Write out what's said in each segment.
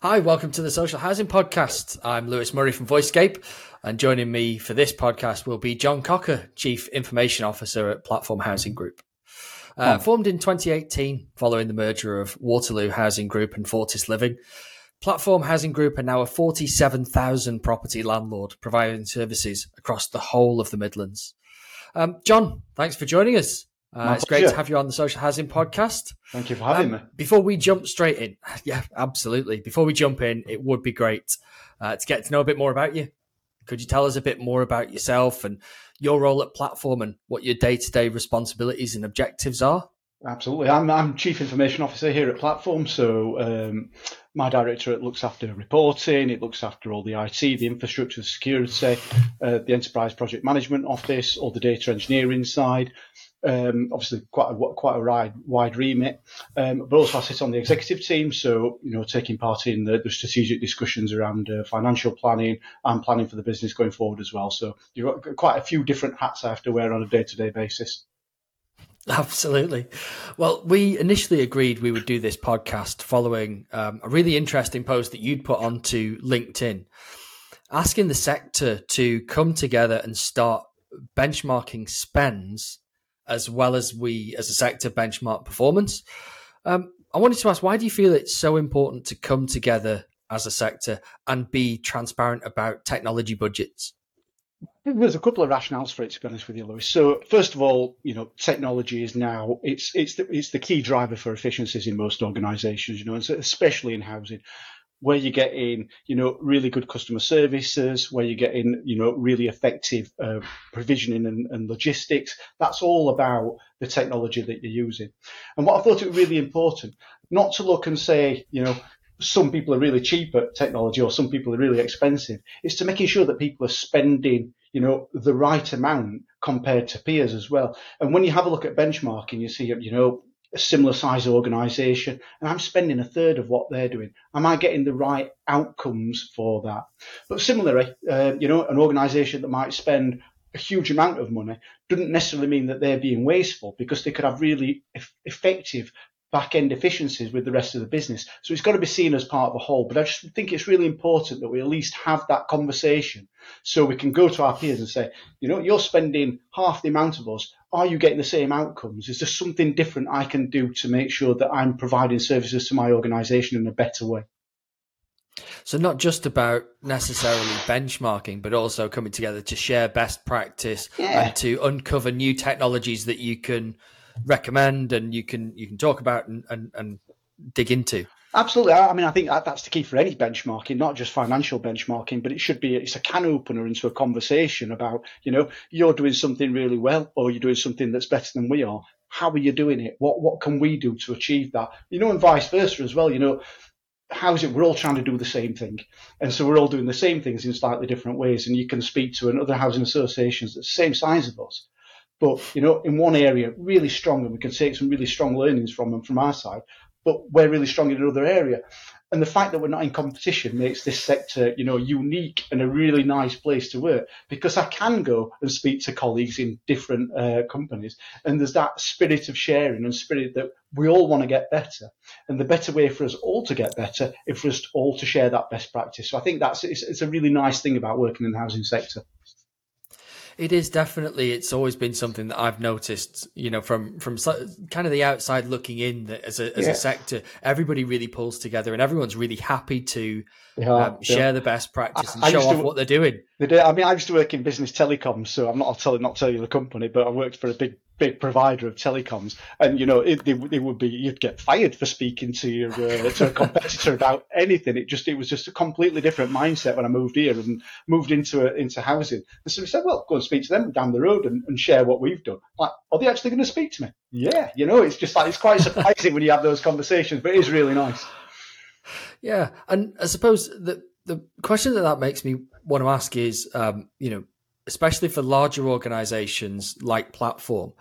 Hi, welcome to the Social Housing Podcast. I'm Lewis Murray from VoiceScape, and joining me for this podcast will be Jon Cocker, Chief Information Officer at Platform Housing Group. Uh, oh. Formed in 2018 following the merger of Waterloo Housing Group and Fortis Living, Platform Housing Group are now a 47,000 property landlord providing services across the whole of the Midlands. Um, John, thanks for joining us. Uh, it's great to have you on the Social Housing Podcast. Thank you for having um, me. Before we jump straight in, yeah, absolutely. Before we jump in, it would be great uh, to get to know a bit more about you. Could you tell us a bit more about yourself and your role at Platform and what your day to day responsibilities and objectives are? Absolutely. I'm, I'm Chief Information Officer here at Platform. So um, my directorate looks after reporting, it looks after all the IT, the infrastructure, the security, uh, the enterprise project management office, all the data engineering side. Um, obviously, quite a, quite a wide, wide remit, um, but also I sit on the executive team, so you know, taking part in the, the strategic discussions around uh, financial planning and planning for the business going forward as well. So you've got quite a few different hats I have to wear on a day-to-day basis. Absolutely. Well, we initially agreed we would do this podcast following um, a really interesting post that you'd put onto LinkedIn, asking the sector to come together and start benchmarking spends as well as we as a sector benchmark performance. Um, I wanted to ask, why do you feel it's so important to come together as a sector and be transparent about technology budgets? There's a couple of rationales for it, to be honest with you, Lewis. So, first of all, you know, technology is now it's it's the, it's the key driver for efficiencies in most organisations. You know, especially in housing where you're getting, you know, really good customer services, where you're getting, you know, really effective uh, provisioning and, and, logistics. That's all about the technology that you're using. And what I thought it was really important, not to look and say, you know, some people are really cheap at technology or some people are really expensive. It's to making sure that people are spending, you know, the right amount compared to peers as well. And when you have a look at benchmarking, you see, you know, a similar size organization and I'm spending a third of what they're doing. Am I getting the right outcomes for that? But similarly, uh, you know, an organization that might spend a huge amount of money doesn't necessarily mean that they're being wasteful because they could have really effective back end efficiencies with the rest of the business. So it's got to be seen as part of a whole. But I just think it's really important that we at least have that conversation so we can go to our peers and say, you know, you're spending half the amount of us. Are you getting the same outcomes? Is there something different I can do to make sure that I'm providing services to my organization in a better way? So not just about necessarily benchmarking, but also coming together to share best practice yeah. and to uncover new technologies that you can recommend and you can you can talk about and, and, and dig into. Absolutely. I mean, I think that, that's the key for any benchmarking, not just financial benchmarking, but it should be, it's a can opener into a conversation about, you know, you're doing something really well or you're doing something that's better than we are. How are you doing it? What, what can we do to achieve that? You know, and vice versa as well. You know, housing, we're all trying to do the same thing. And so we're all doing the same things in slightly different ways. And you can speak to another housing associations that's the same size of us but you know, in one area, really strong, and we can take some really strong learnings from them from our side. But we're really strong in another area, and the fact that we're not in competition makes this sector, you know, unique and a really nice place to work because I can go and speak to colleagues in different uh, companies, and there's that spirit of sharing and spirit that we all want to get better, and the better way for us all to get better is for us all to share that best practice. So I think that's it's, it's a really nice thing about working in the housing sector. It is definitely. It's always been something that I've noticed. You know, from from kind of the outside looking in, that as a as yeah. a sector, everybody really pulls together, and everyone's really happy to yeah, um, share the best practice and I, show off to, what they're doing. They do. I mean, I used to work in business telecoms, so I'm not I'll tell not tell you the company, but I worked for a big big provider of telecoms, and you know it, it, it would be you'd get fired for speaking to your uh, to a competitor about anything. It just it was just a completely different mindset when I moved here and moved into a, into housing. And so we said, well, go and speak to them down the road and, and share what we've done. Like, are they actually going to speak to me? Yeah, you know, it's just like it's quite surprising when you have those conversations, but it is really nice. Yeah, and I suppose the the question that that makes me want to ask is, um, you know especially for larger organizations like Platform,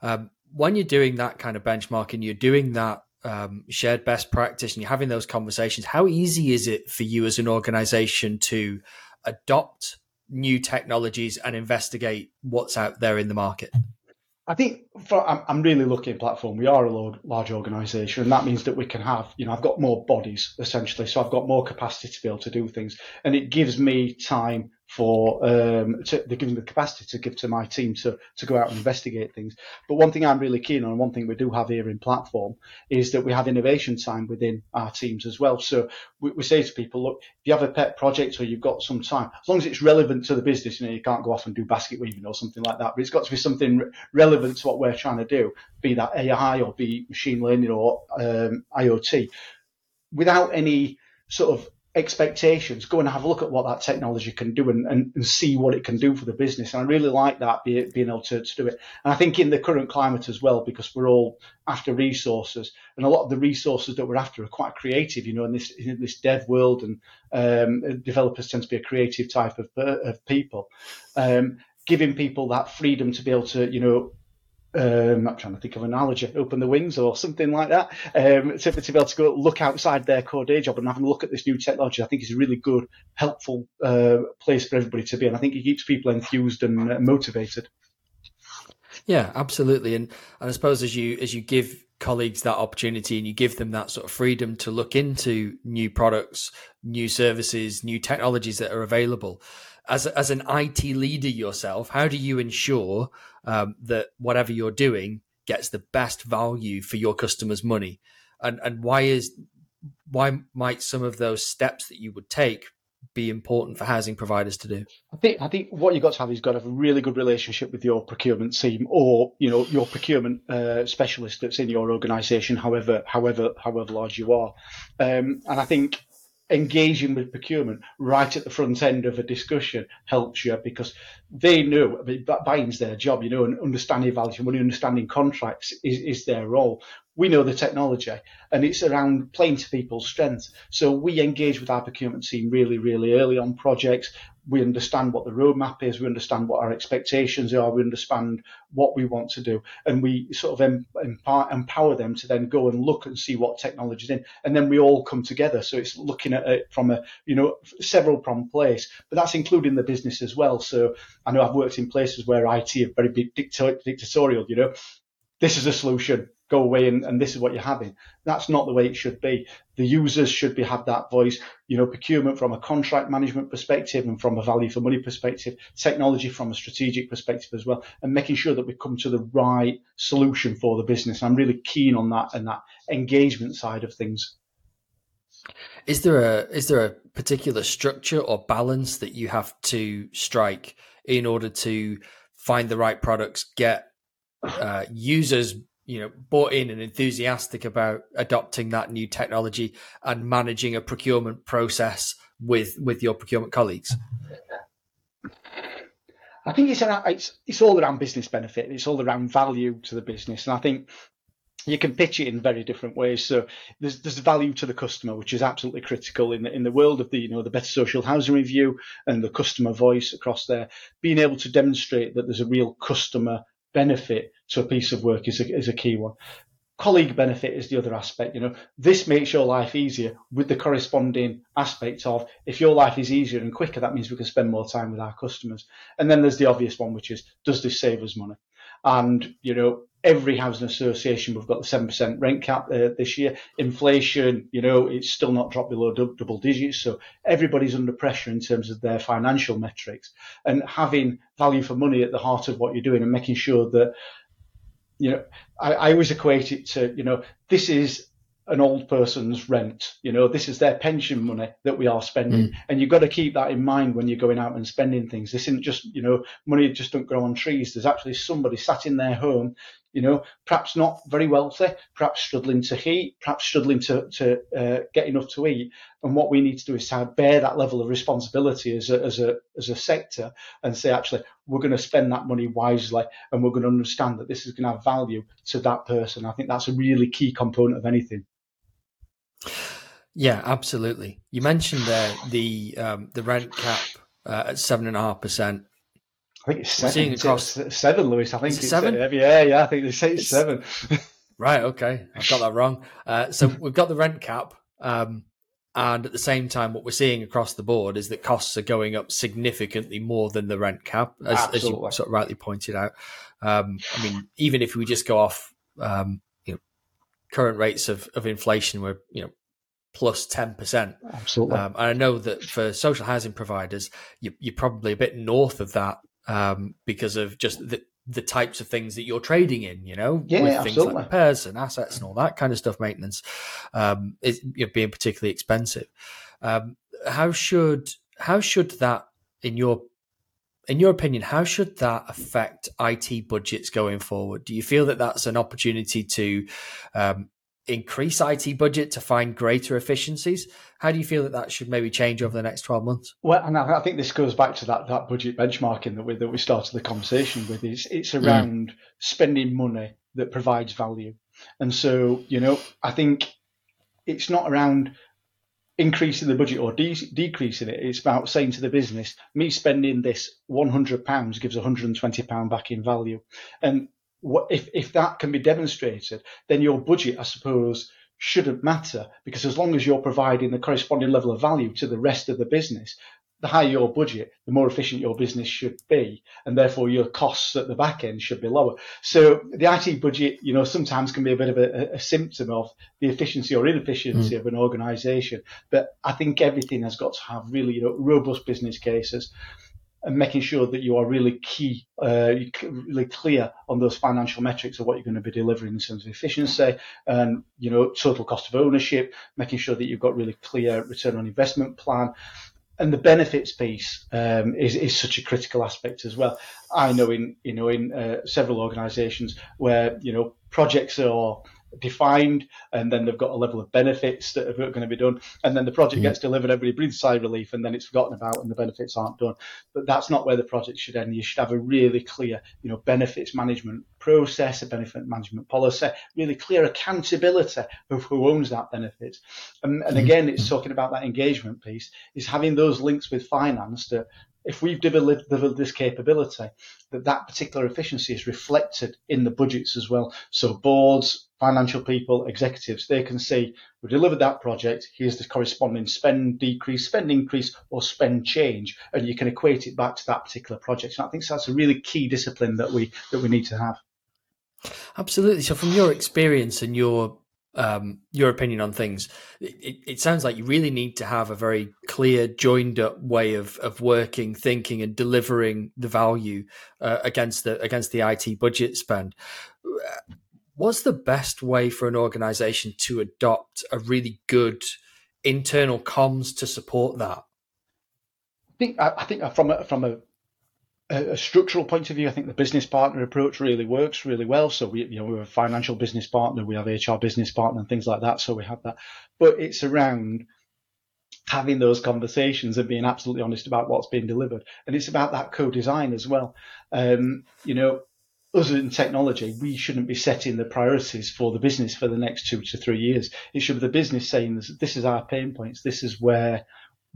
um, when you're doing that kind of benchmarking, you're doing that um, shared best practice and you're having those conversations, how easy is it for you as an organization to adopt new technologies and investigate what's out there in the market? I think for, I'm, I'm really lucky in platform. We are a large, large organisation, and that means that we can have, you know, I've got more bodies essentially, so I've got more capacity to be able to do things, and it gives me time for um, to, they're giving the capacity to give to my team to to go out and investigate things. But one thing I'm really keen on, and one thing we do have here in platform, is that we have innovation time within our teams as well. So we, we say to people, look, if you have a pet project or you've got some time, as long as it's relevant to the business, you know, you can't go off and do basket weaving or something like that. But it's got to be something re- relevant to what we're trying to do, be that AI or be machine learning or um, IoT, without any sort of expectations, go and have a look at what that technology can do and, and, and see what it can do for the business. And I really like that being, being able to, to do it. And I think in the current climate as well, because we're all after resources, and a lot of the resources that we're after are quite creative, you know, in this in this dev world, and um, developers tend to be a creative type of, of people. Um, giving people that freedom to be able to, you know, um, I'm trying to think of an analogy, open the wings or something like that, um, to, to, be able to go look outside their core day job and having a look at this new technology, I think is a really good, helpful uh, place for everybody to be. And I think it keeps people enthused and uh, motivated. Yeah, absolutely. And, and I suppose as you as you give colleagues that opportunity and you give them that sort of freedom to look into new products, new services, new technologies that are available, as as an IT leader yourself, how do you ensure um, that whatever you're doing gets the best value for your customers' money? And and why is why might some of those steps that you would take be important for housing providers to do? I think I think what you've got to have is got to have a really good relationship with your procurement team or you know your procurement uh, specialist that's in your organisation, however however however large you are. Um, and I think engaging with procurement right at the front end of a discussion helps you because they know I mean, buying's their job, you know, and understanding value money, understanding contracts is, is their role. We know the technology and it's around playing to people's strengths. So we engage with our procurement team really, really early on projects we understand what the roadmap is, we understand what our expectations are, we understand what we want to do, and we sort of empower, them to then go and look and see what technology is in, and then we all come together. So it's looking at it from a you know several prong place, but that's including the business as well. So I know I've worked in places where IT are very dictatorial. You know, this is a solution go away and, and this is what you're having. That's not the way it should be. The users should be have that voice, you know, procurement from a contract management perspective and from a value for money perspective, technology from a strategic perspective as well, and making sure that we come to the right solution for the business. I'm really keen on that and that engagement side of things. Is there a is there a particular structure or balance that you have to strike in order to find the right products, get uh, users you know bought in and enthusiastic about adopting that new technology and managing a procurement process with with your procurement colleagues i think it's an, it's it's all around business benefit it's all around value to the business and i think you can pitch it in very different ways. So there's there's value to the customer, which is absolutely critical in the in the world of the you know the better social housing review and the customer voice across there. Being able to demonstrate that there's a real customer benefit to a piece of work is a, is a key one. Colleague benefit is the other aspect. You know, this makes your life easier with the corresponding aspect of if your life is easier and quicker, that means we can spend more time with our customers. And then there's the obvious one, which is does this save us money? And you know, every housing association, we've got the seven percent rent cap uh, this year. Inflation, you know, it's still not dropped below double digits, so everybody's under pressure in terms of their financial metrics. And having value for money at the heart of what you're doing and making sure that, you know, I, I always equate it to, you know, this is an old person's rent. You know, this is their pension money that we are spending. Mm. And you've got to keep that in mind when you're going out and spending things. This isn't just, you know, money just don't grow on trees. There's actually somebody sat in their home, you know, perhaps not very wealthy, perhaps struggling to heat, perhaps struggling to, to uh, get enough to eat. And what we need to do is to bear that level of responsibility as a, as a, as a sector and say, actually, we're going to spend that money wisely and we're going to understand that this is going to have value to that person. I think that's a really key component of anything. Yeah, absolutely. You mentioned there the um, the rent cap uh, at seven and a half percent. I think it's seven. Seeing across it's seven, Lewis. I think it's seven. Yeah, yeah. I think they say it's, it's seven. right. Okay, I've got that wrong. Uh, so we've got the rent cap, um, and at the same time, what we're seeing across the board is that costs are going up significantly more than the rent cap, as, as you sort of rightly pointed out. Um, I mean, even if we just go off, um, you know, current rates of, of inflation, were you know plus ten percent. Absolutely. Um, and I know that for social housing providers, you, are probably a bit north of that um, because of just the, the types of things that you're trading in, you know, yeah, with absolutely. like repairs and assets and all that kind of stuff, maintenance, um, is you know, being particularly expensive. Um, how should how should that, in your in your opinion, how should that affect IT budgets going forward? Do you feel that that's an opportunity to um, increase IT budget to find greater efficiencies? How do you feel that that should maybe change over the next 12 months? Well, and I think this goes back to that, that budget benchmarking that we, that we started the conversation with. It's, it's mm. around mm. spending money that provides value. And so, you know, I think it's not around increasing the budget or de- decreasing it. It's about saying to the business, me spending this £100 gives £120 back in value. And what, if, if that can be demonstrated, then your budget, I suppose, shouldn't matter because as long as you're providing the corresponding level of value to the rest of the business, the higher your budget, the more efficient your business should be, and therefore your costs at the back end should be lower. So the IT budget, you know, sometimes can be a bit of a, a symptom of the efficiency or inefficiency mm. of an organisation. But I think everything has got to have really, you know, robust business cases and making sure that you are really key, uh, really clear on those financial metrics of what you're going to be delivering in terms of efficiency and you know total cost of ownership, making sure that you've got really clear return on investment plan. And the benefits piece um, is, is such a critical aspect as well. I know in you know in uh, several organisations where you know projects are defined, and then they've got a level of benefits that are going to be done, and then the project gets delivered, everybody breathes sigh of relief, and then it's forgotten about, and the benefits aren't done. But that's not where the project should end. You should have a really clear, you know, benefits management process, a benefit management policy, really clear accountability of who owns that benefit. And, and mm-hmm. again, it's talking about that engagement piece, is having those links with finance to if we've developed, this capability, that that particular efficiency is reflected in the budgets as well. So boards, financial people, executives, they can say, we delivered that project, here's the corresponding spend decrease, spend increase, or spend change, and you can equate it back to that particular project. And I think that's a really key discipline that we that we need to have. Absolutely. So from your experience and your um, your opinion on things. It, it, sounds like you really need to have a very clear, joined up way of of working, thinking, and delivering the value uh, against the against the IT budget spend. What's the best way for an organization to adopt a really good internal comms to support that? I think I think from a, from a a, structural point of view, I think the business partner approach really works really well. So we, you know, we have a financial business partner, we have HR business partner, and things like that. So we have that, but it's around having those conversations and being absolutely honest about what's being delivered, and it's about that co-design as well. Um, you know, other than technology, we shouldn't be setting the priorities for the business for the next two to three years. It should be the business saying, "This is our pain points. This is where."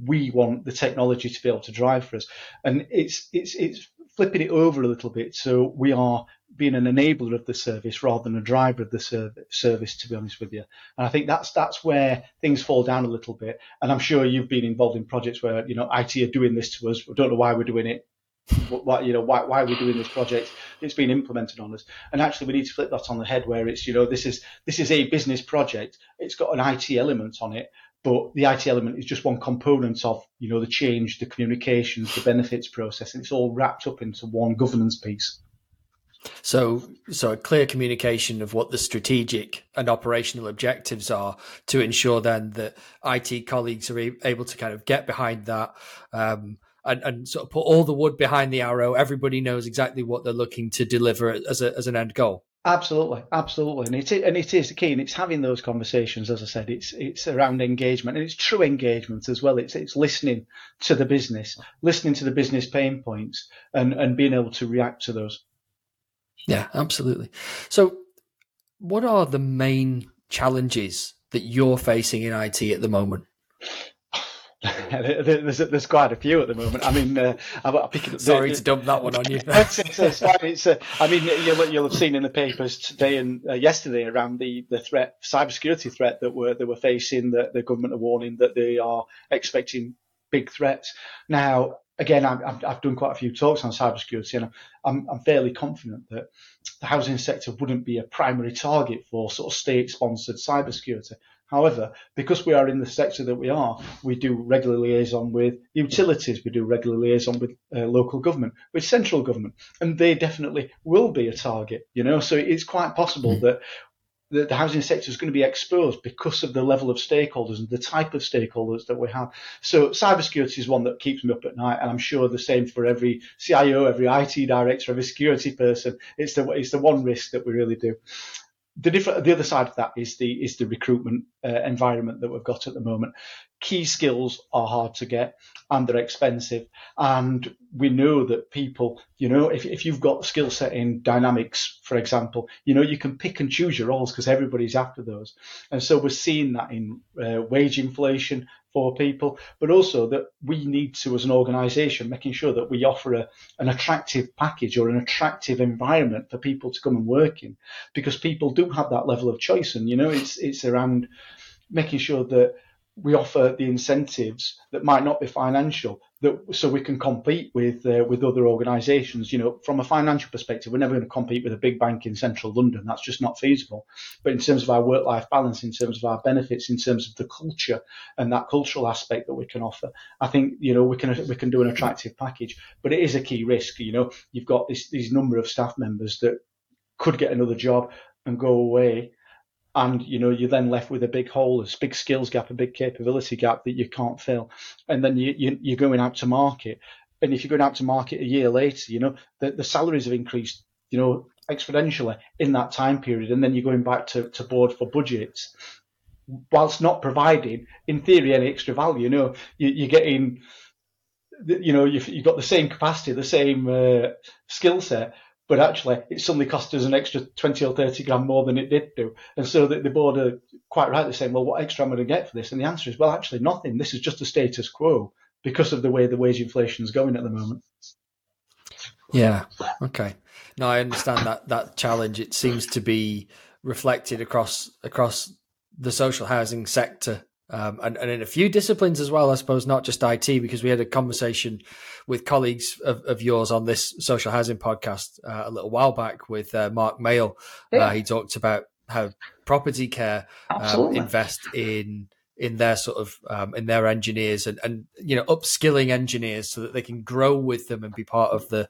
We want the technology to be able to drive for us. And it's it's it's flipping it over a little bit. So we are being an enabler of the service rather than a driver of the service, to be honest with you. And I think that's that's where things fall down a little bit. And I'm sure you've been involved in projects where you know IT are doing this to us. We don't know why we're doing it. Why, you know why, why we're we doing this project? It's been implemented on us, and actually we need to flip that on the head. Where it's you know this is this is a business project. It's got an IT element on it, but the IT element is just one component of, you know, the change, the communications, the benefits process, and it's all wrapped up into one governance piece. So, so a clear communication of what the strategic and operational objectives are to ensure then that IT colleagues are able to kind of get behind that um, and, and sort of put all the wood behind the arrow. Everybody knows exactly what they're looking to deliver as a, as an end goal. Absolutely, absolutely, and it and it is the key, and it's having those conversations. As I said, it's it's around engagement, and it's true engagement as well. It's it's listening to the business, listening to the business pain points, and and being able to react to those. Yeah, absolutely. So, what are the main challenges that you're facing in IT at the moment? there's, there's quite a few at the moment. I mean, uh, I'm picking up. Sorry the, to dump that one on you. it's, it's, fine. It's, uh, I mean, you'll, you'll have seen in the papers today and uh, yesterday around the, the threat, cybersecurity threat that we're, they were facing, that the government are warning that they are expecting big threats. Now, again, I've, I've done quite a few talks on cybersecurity, and I'm, I'm fairly confident that the housing sector wouldn't be a primary target for sort of state-sponsored cybersecurity. However, because we are in the sector that we are, we do regular liaison with utilities, we do regular liaison with uh, local government, with central government, and they definitely will be a target. You know, so it's quite possible mm. that the, the, housing sector is going to be exposed because of the level of stakeholders and the type of stakeholders that we have. So cybersecurity is one that keeps me up at night, and I'm sure the same for every CIO, every IT director, every security person. It's the it's the one risk that we really do the different, the other side of that is the is the recruitment uh, environment that we've got at the moment. Key skills are hard to get and they're expensive, and we know that people, you know, if if you've got skill set in dynamics, for example, you know, you can pick and choose your roles because everybody's after those, and so we're seeing that in uh, wage inflation, for people, but also that we need to, as an organisation, making sure that we offer a, an attractive package or an attractive environment for people to come and work in, because people do have that level of choice, and you know, it's it's around making sure that we offer the incentives that might not be financial, that so we can compete with uh, with other organisations. You know, from a financial perspective, we're never going to compete with a big bank in central London. That's just not feasible. But in terms of our work life balance, in terms of our benefits, in terms of the culture and that cultural aspect that we can offer, I think you know we can we can do an attractive package. But it is a key risk. You know, you've got this these number of staff members that could get another job and go away and you know you're then left with a big hole, a big skills gap, a big capability gap that you can't fill, and then you, you you're going out to market, and if you're going out to market a year later, you know the, the salaries have increased, you know exponentially in that time period, and then you're going back to, to board for budgets, whilst not providing, in theory, any extra value. You know you, you're getting, you know you've, you've got the same capacity, the same uh, skill set, but actually it suddenly cost us an extra 20 or 30 grand more than it did do. And so the, the board are quite rightly saying, well, what extra am I going to get for this? And the answer is, well, actually nothing. This is just a status quo because of the way the wage inflation is going at the moment. Yeah. Okay. No, I understand that that challenge. It seems to be reflected across across the social housing sector um, and, and, in a few disciplines as well, I suppose, not just IT, because we had a conversation with colleagues of, of yours on this social housing podcast uh, a little while back with uh, Mark Mail. Uh, yeah. Uh, he talked about how property care um, invest in in their sort of um, in their engineers and and you know upskilling engineers so that they can grow with them and be part of the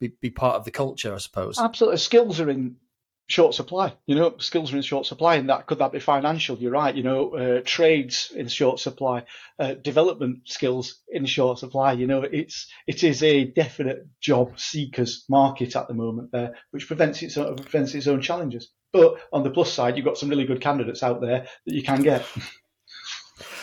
be, be part of the culture, I suppose. Absolutely, skills are in short supply. You know, skills are in short supply, and that could that be financial? You're right. You know, uh, trades in short supply, uh, development skills in short supply. You know, it's it is a definite job seekers market at the moment there, which prevents its own, prevents its own challenges. But on the plus side, you've got some really good candidates out there that you can get.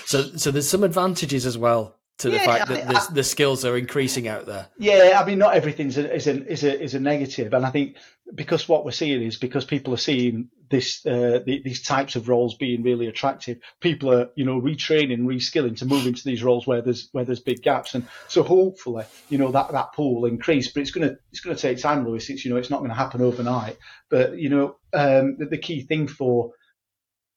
So, so there's some advantages as well to the yeah, fact that I, I, the, skills are increasing out there. Yeah, I mean, not everything's a, is a is a is a negative, and I think because what we're seeing is because people are seeing this uh, the, these types of roles being really attractive, people are you know retraining, reskilling to move into these roles where there's where there's big gaps, and so hopefully you know that that pool will increase, but it's gonna it's gonna take time, Lewis. It's you know it's not to happen overnight, but you know um, the, the key thing for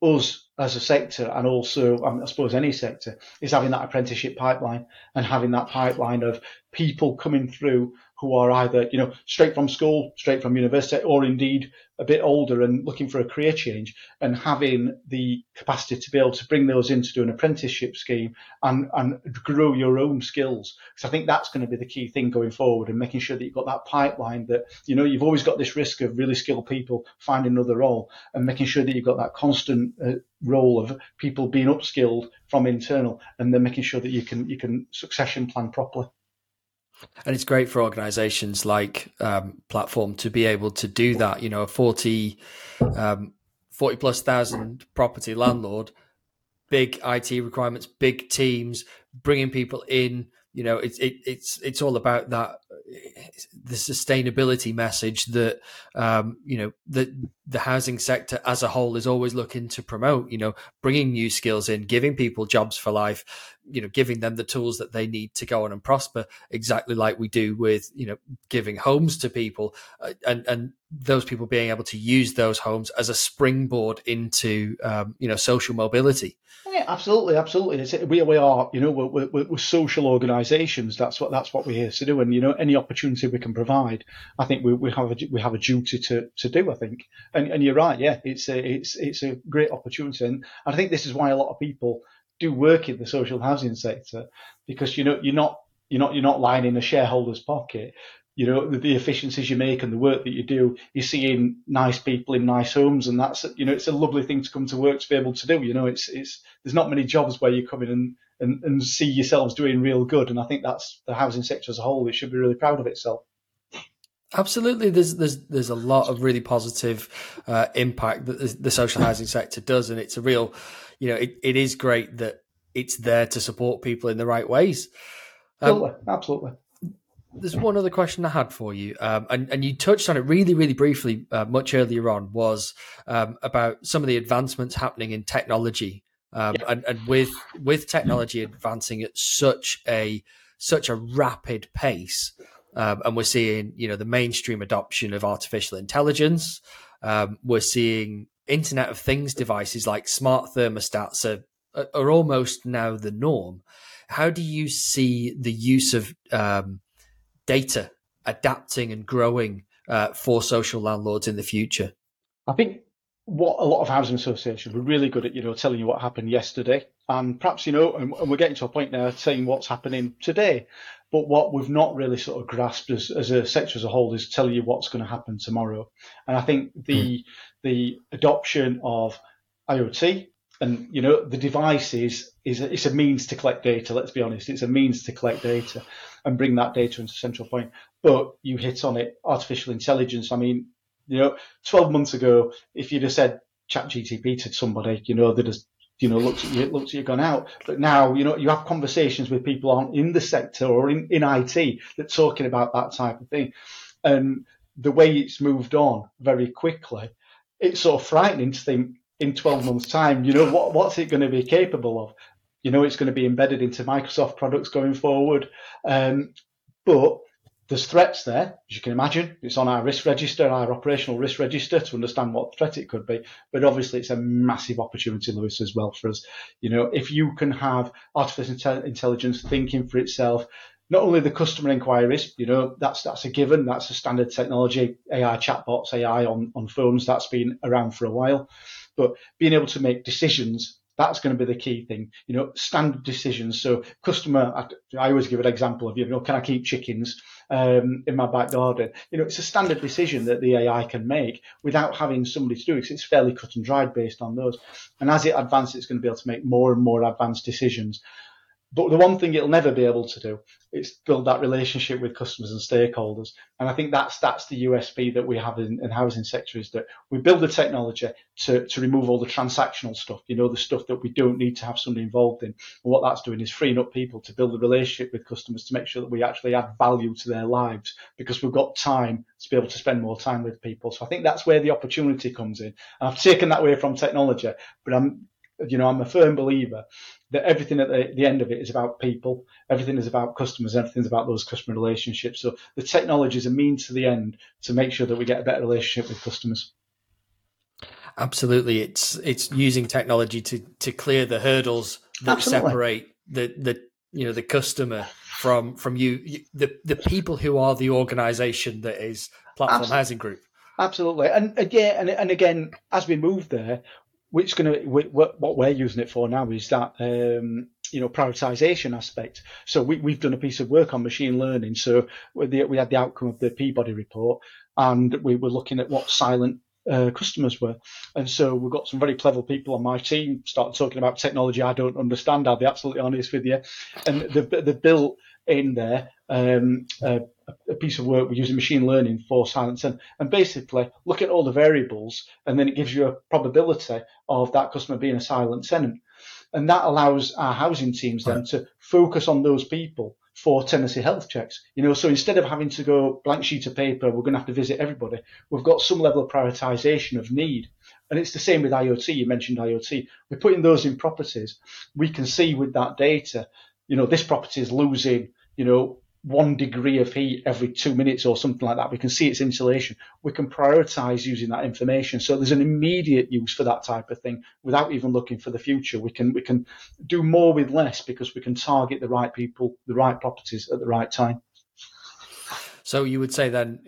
us as a sector and also I suppose any sector is having that apprenticeship pipeline and having that pipeline of people coming through who are either, you know, straight from school, straight from university, or indeed a bit older and looking for a career change and having the capacity to be able to bring those in to do an apprenticeship scheme and, and grow your own skills. Because I think that's going to be the key thing going forward and making sure that you've got that pipeline that, you know, you've always got this risk of really skilled people finding another role and making sure that you've got that constant uh, role of people being upskilled from internal and then making sure that you can, you can succession plan properly. And it's great for organizations like um, Platform to be able to do that. You know, a 40, um, 40 plus thousand property landlord, big IT requirements, big teams, bringing people in. You know, it's it, it's it's all about that the sustainability message that um, you know the the housing sector as a whole is always looking to promote. You know, bringing new skills in, giving people jobs for life. You know, giving them the tools that they need to go on and prosper, exactly like we do with you know giving homes to people, uh, and and those people being able to use those homes as a springboard into um, you know social mobility. Yeah, absolutely, absolutely. we, we are, you know, we're, we're, we're, social organisations. That's what that's what we're here to do. And you know, any opportunity we can provide, I think we, we have a we have a duty to, to do. I think, and and you're right. Yeah, it's a it's it's a great opportunity, and I think this is why a lot of people do work in the social housing sector because you know you're not you're not you're not lying in a shareholder's pocket you know the, the, efficiencies you make and the work that you do. You're seeing nice people in nice homes and that's you know it's a lovely thing to come to work to be able to do you know it's it's there's not many jobs where you come in and and, and see yourselves doing real good. And i think that's the housing sector as a whole it should be really proud of itself. Absolutely, there's there's there's a lot of really positive uh, impact that the, the social housing sector does, and it's a real, you know, it, it is great that it's there to support people in the right ways. Um, absolutely, absolutely there's one other question I had for you, um, and and you touched on it really, really briefly uh, much earlier on. Was um, about some of the advancements happening in technology, um, yeah. and and with with technology advancing at such a such a rapid pace, um, and we're seeing you know the mainstream adoption of artificial intelligence. Um, we're seeing Internet of Things devices like smart thermostats are are almost now the norm. How do you see the use of um, data adapting and growing uh, for social landlords in the future? I think what a lot of housing associations were really good at, you know, telling you what happened yesterday, and perhaps you know, and, and we're getting to a point now saying what's happening today. But what we've not really sort of grasped as, as a sector as a whole is tell you what's going to happen tomorrow. And I think the mm. the adoption of IoT and you know the device is is a, it's a means to collect data. Let's be honest, it's a means to collect data and bring that data into central point. But you hit on it, artificial intelligence. I mean, you know, 12 months ago, if you'd have said chat GTP to somebody, you know, that has, you know, looked at you, looked at you, gone out. But now, you know, you have conversations with people on in the sector or in, in IT that talking about that type of thing. And the way it's moved on very quickly, it's of frightening to think in 12 months' time, you know, what, what's it going to be capable of? You know, it's going to be embedded into Microsoft products going forward. Um, but there's threats there, as you can imagine. It's on our risk register, our operational risk register to understand what threat it could be. But obviously, it's a massive opportunity, Lewis, as well for us. You know, if you can have artificial intelligence thinking for itself, not only the customer inquiries, you know, that's that's a given, that's a standard technology, AI chatbots, AI on, on phones, that's been around for a while. But being able to make decisions, that's going to be the key thing. You know, standard decisions. So customer, I, I always give an example of, you know, can I keep chickens um, in my back garden? You know, it's a standard decision that the AI can make without having somebody to do it. It's fairly cut and dried based on those. And as it advances, it's going to be able to make more and more advanced decisions. But the one thing it'll never be able to do is build that relationship with customers and stakeholders. And I think that's that's the USP that we have in, in housing sector is that we build the technology to, to remove all the transactional stuff, you know, the stuff that we don't need to have somebody involved in. And what that's doing is freeing up people to build the relationship with customers to make sure that we actually add value to their lives because we've got time to be able to spend more time with people. So I think that's where the opportunity comes in. And I've taken that away from technology, but I'm you know, I'm a firm believer that everything at the, the, end of it is about people. Everything is about customers. Everything's about those customer relationships. So the technology is a means to the end to make sure that we get a better relationship with customers. Absolutely, it's it's using technology to to clear the hurdles that Absolutely. separate the the you know the customer from from you the the people who are the organisation that is Platform Absolutely. Housing Group. Absolutely, and, and yeah, and, and again, as we move there, which going to what we're using it for now is that um, you know prioritization aspect. So we, we've done a piece of work on machine learning. So we had the outcome of the Peabody report, and we were looking at what silent uh, customers were. And so we've got some very clever people on my team started talking about technology I don't understand. I'll be absolutely honest with you. And they've, they've built in there um, a, a, piece of work we're using machine learning for silence and, and basically look at all the variables and then it gives you a probability of that customer being a silent tenant. And that allows our housing teams then right. to focus on those people for tenancy health checks. You know, so instead of having to go blank sheet of paper, we're going to have to visit everybody. We've got some level of prioritization of need. And it's the same with IoT. You mentioned IoT. We're putting those in properties. We can see with that data, you know, this property is losing, you know, one degree of heat every two minutes or something like that. We can see its insulation. We can prioritize using that information. So there's an immediate use for that type of thing without even looking for the future. We can we can do more with less because we can target the right people, the right properties at the right time. So you would say then,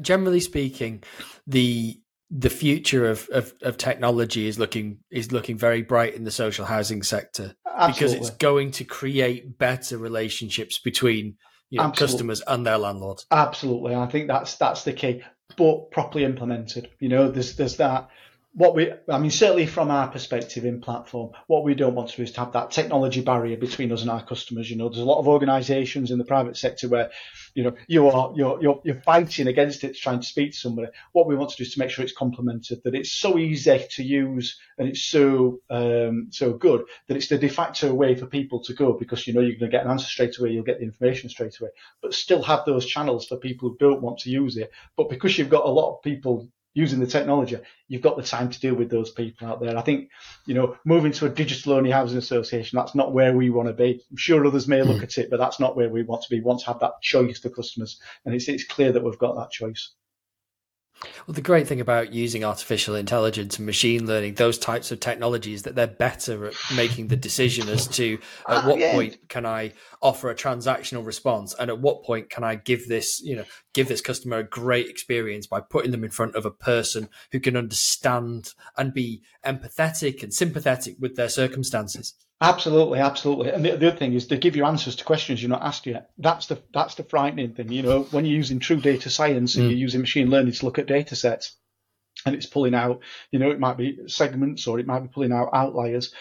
generally speaking, the the future of, of, of, technology is looking is looking very bright in the social housing sector Absolutely. because it's going to create better relationships between you know, customers and their landlords. Absolutely, I think that's that's the key, but properly implemented. You know, there's there's that what we, I mean, certainly from our perspective in platform, what we don't want to do is to have that technology barrier between us and our customers. You know, there's a lot of organisations in the private sector where, you know, you are you're, you're you're fighting against it, trying to speak to somebody. What we want to do is to make sure it's complemented, that it's so easy to use and it's so um, so good that it's the de facto way for people to go because you know you're going to get an answer straight away, you'll get the information straight away, but still have those channels for people who don't want to use it. But because you've got a lot of people using the technology, you've got the time to deal with those people out there. I think, you know, moving to a digital only housing association, that's not where we want to be. I'm sure others may look mm. at it, but that's not where we want to be. We want to have that choice for customers. And it's, it's clear that we've got that choice. Well, the great thing about using artificial intelligence and machine learning, those types of technologies, that they're better at making the decision as to at what yeah. point can I offer a transactional response, and at what point can I give this, you know, give this customer a great experience by putting them in front of a person who can understand and be empathetic and sympathetic with their circumstances. Absolutely, absolutely. And the, the, other thing is they give you answers to questions you're not asked yet. That's the that's the frightening thing. You know, when you're using true data science and mm. you're using machine learning to look at data sets, and it's pulling out, you know, it might be segments or it might be pulling out outliers.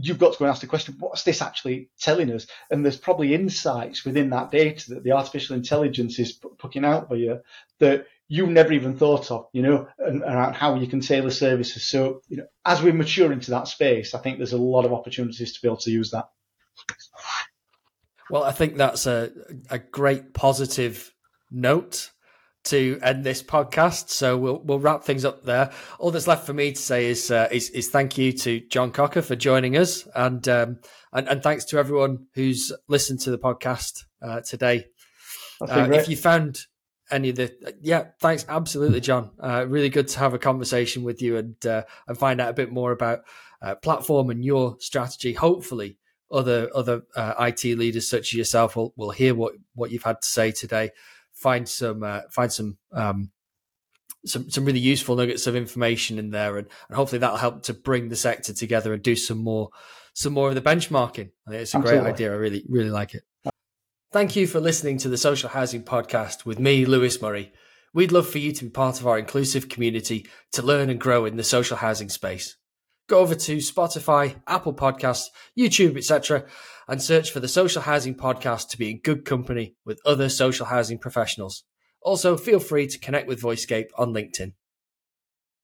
You've got to go and ask the question, what's this actually telling us? And there's probably insights within that data that the artificial intelligence is putting out for you that you've never even thought of, you know, and around how you can tailor services. So, you know, as we mature into that space, I think there's a lot of opportunities to be able to use that. Well, I think that's a, a great positive note to end this podcast. So we'll we'll wrap things up there. All that's left for me to say is uh, is, is, thank you to Jon Cocker for joining us, and um, and, and thanks to everyone who's listened to the podcast uh, today. Uh, if you found any of the yeah thanks absolutely jon uh, really good to have a conversation with you and uh, and find out a bit more about uh, platform and your strategy hopefully other other uh, IT leaders such as yourself will, will hear what what you've had to say today find some uh, find some um, some some really useful nuggets of information in there and, and hopefully that'll help to bring the sector together and do some more some more of the benchmarking I think it's a Absolutely. great idea I really really like it Thank you for listening to the Social Housing Podcast with me, Lewis Murray. We'd love for you to be part of our inclusive community to learn and grow in the social housing space. Go over to Spotify, Apple Podcasts, YouTube, etc., and search for the Social Housing Podcast to be in good company with other social housing professionals. Also, feel free to connect with VoiceScape on LinkedIn.